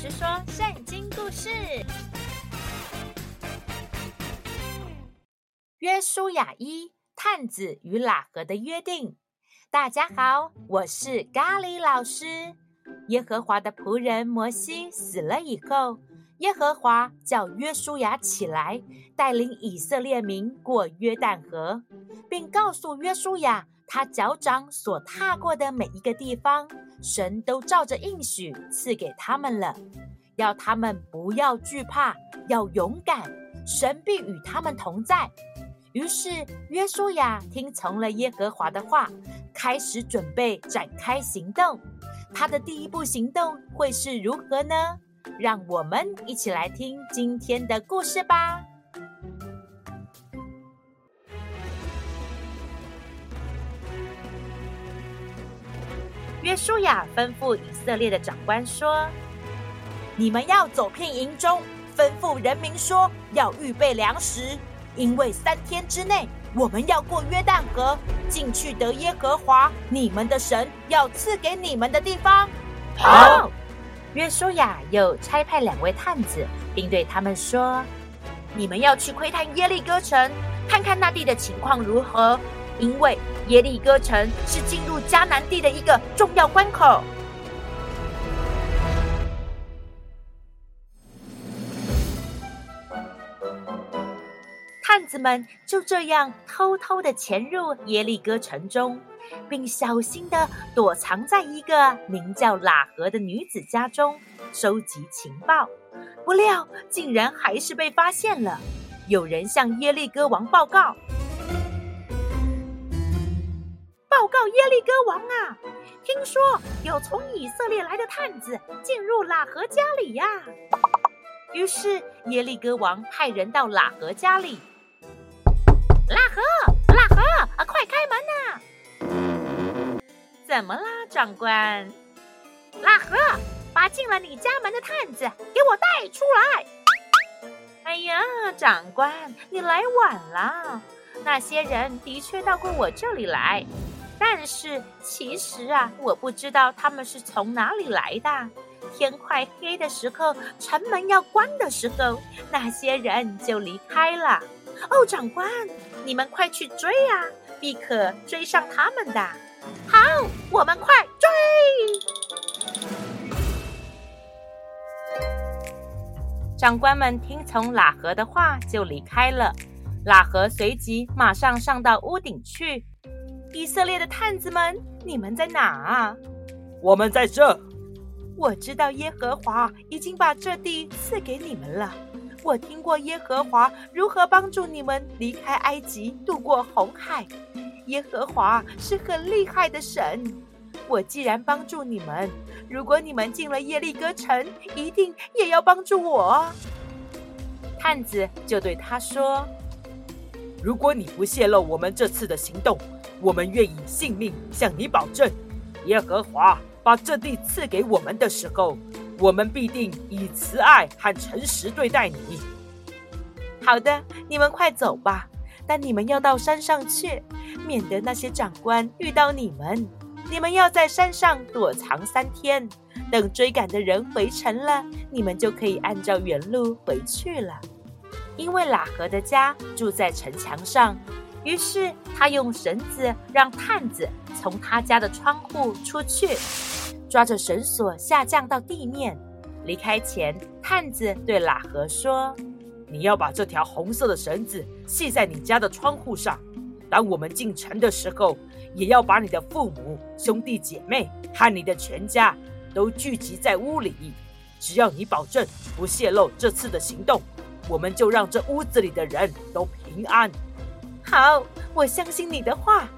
师说圣经故事：约书亚一探子与喇合的约定。大家好，我是咖喱老师。耶和华的仆人摩西死了以后，耶和华叫约书亚起来，带领以色列民过约旦河，并告诉约书亚，他脚掌所踏过的每一个地方，神都照着应许赐给他们了，要他们不要惧怕，要勇敢，神必与他们同在。于是约书亚听从了耶和华的话，开始准备展开行动。他的第一步行动会是如何呢？让我们一起来听今天的故事吧。约书亚吩咐以色列的长官说：“你们要走遍营中，吩咐人民说，要预备粮食，因为三天之内我们要过约旦河，进去得耶和华你们的神要赐给你们的地方。”好。约书亚又差派两位探子，并对他们说：“你们要去窥探耶利哥城，看看那地的情况如何，因为耶利哥城是进入迦南地的一个重要关口。”探子们就这样偷偷的潜入耶利哥城中。并小心的躲藏在一个名叫喇合的女子家中，收集情报。不料，竟然还是被发现了。有人向耶利哥王报告：“告耶利哥王啊，听说有从以色列来的探子进入喇合家里呀。”于是，耶利哥王派人到喇合家里：“喇合，喇合，啊，快开门呐！”怎么啦，长官？喇合，把进了你家门的探子给我带出来！哎呀，长官，你来晚了。那些人的确到过我这里来，但是其实啊，我不知道他们是从哪里来的。天快黑的时候，城门要关的时候，那些人就离开了。哦，长官，你们快去追啊，必可追上他们的。好，我们快追！长官们听从喇合的话，就离开了。喇合随即马上上到屋顶去。以色列的探子们，你们在哪啊？我们在这。我知道耶和华已经把这地赐给你们了。我听过耶和华如何帮助你们离开埃及，渡过红海。耶和华是很厉害的神，我既然帮助你们，如果你们进了耶利哥城，一定也要帮助我。探子就对他说：“如果你不泄露我们这次的行动，我们愿以性命向你保证。耶和华把这地赐给我们的时候，我们必定以慈爱和诚实对待你。”好的，你们快走吧，但你们要到山上去。免得那些长官遇到你们，你们要在山上躲藏三天，等追赶的人回城了，你们就可以按照原路回去了。因为喇合的家住在城墙上，于是他用绳子让探子从他家的窗户出去，抓着绳索下降到地面。离开前，探子对喇合说：“你要把这条红色的绳子系在你家的窗户上。”当我们进城的时候，也要把你的父母、兄弟姐妹和你的全家都聚集在屋里。只要你保证不泄露这次的行动，我们就让这屋子里的人都平安。好，我相信你的话。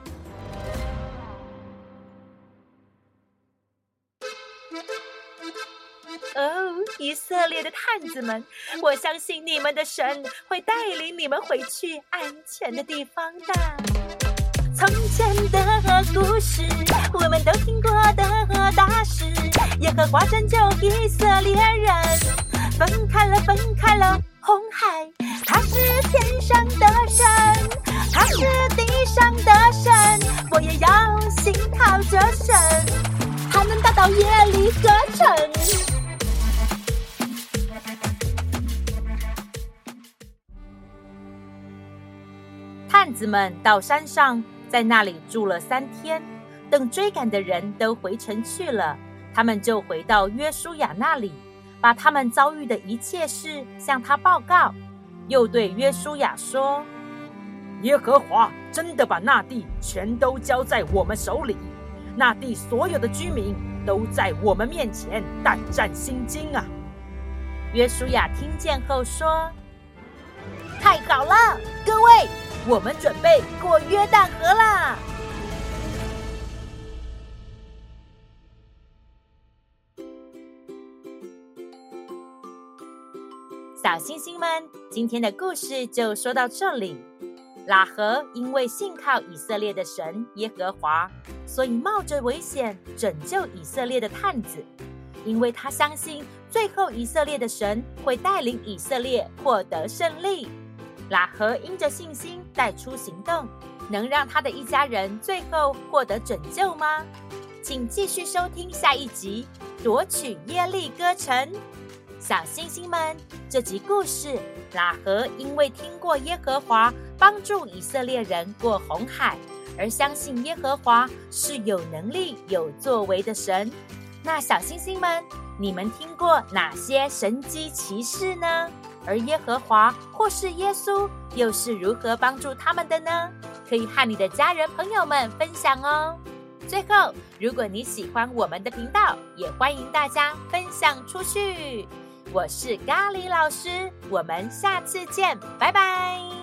哦，以色列的探子们，我相信你们的神会带领你们回去安全的地方的。从前的故事，我们都听过的大事，耶和华拯救以色列人，分开了，分开了红海。是地上的神，我也要信靠这神。他能打到耶利何城，探子们到山上，在那里住了三天，等追赶的人都回城去了，他们就回到约书亚那里，把他们遭遇的一切事向他报告，又对约书亚说。耶和华真的把那地全都交在我们手里，那地所有的居民都在我们面前胆战心惊啊！”约书亚听见后说：“太好了，各位，我们准备过约旦河啦！”小星星们，今天的故事就说到这里。喇合因为信靠以色列的神耶和华，所以冒着危险拯救以色列的探子，因为他相信最后以色列的神会带领以色列获得胜利。喇合因着信心带出行动，能让他的一家人最后获得拯救吗？请继续收听下一集《夺取耶利哥城》。小星星们，这集故事，拉合因为听过耶和华帮助以色列人过红海，而相信耶和华是有能力、有作为的神。那小星星们，你们听过哪些神迹奇事呢？而耶和华或是耶稣又是如何帮助他们的呢？可以和你的家人朋友们分享哦。最后，如果你喜欢我们的频道，也欢迎大家分享出去。我是咖喱老师，我们下次见，拜拜。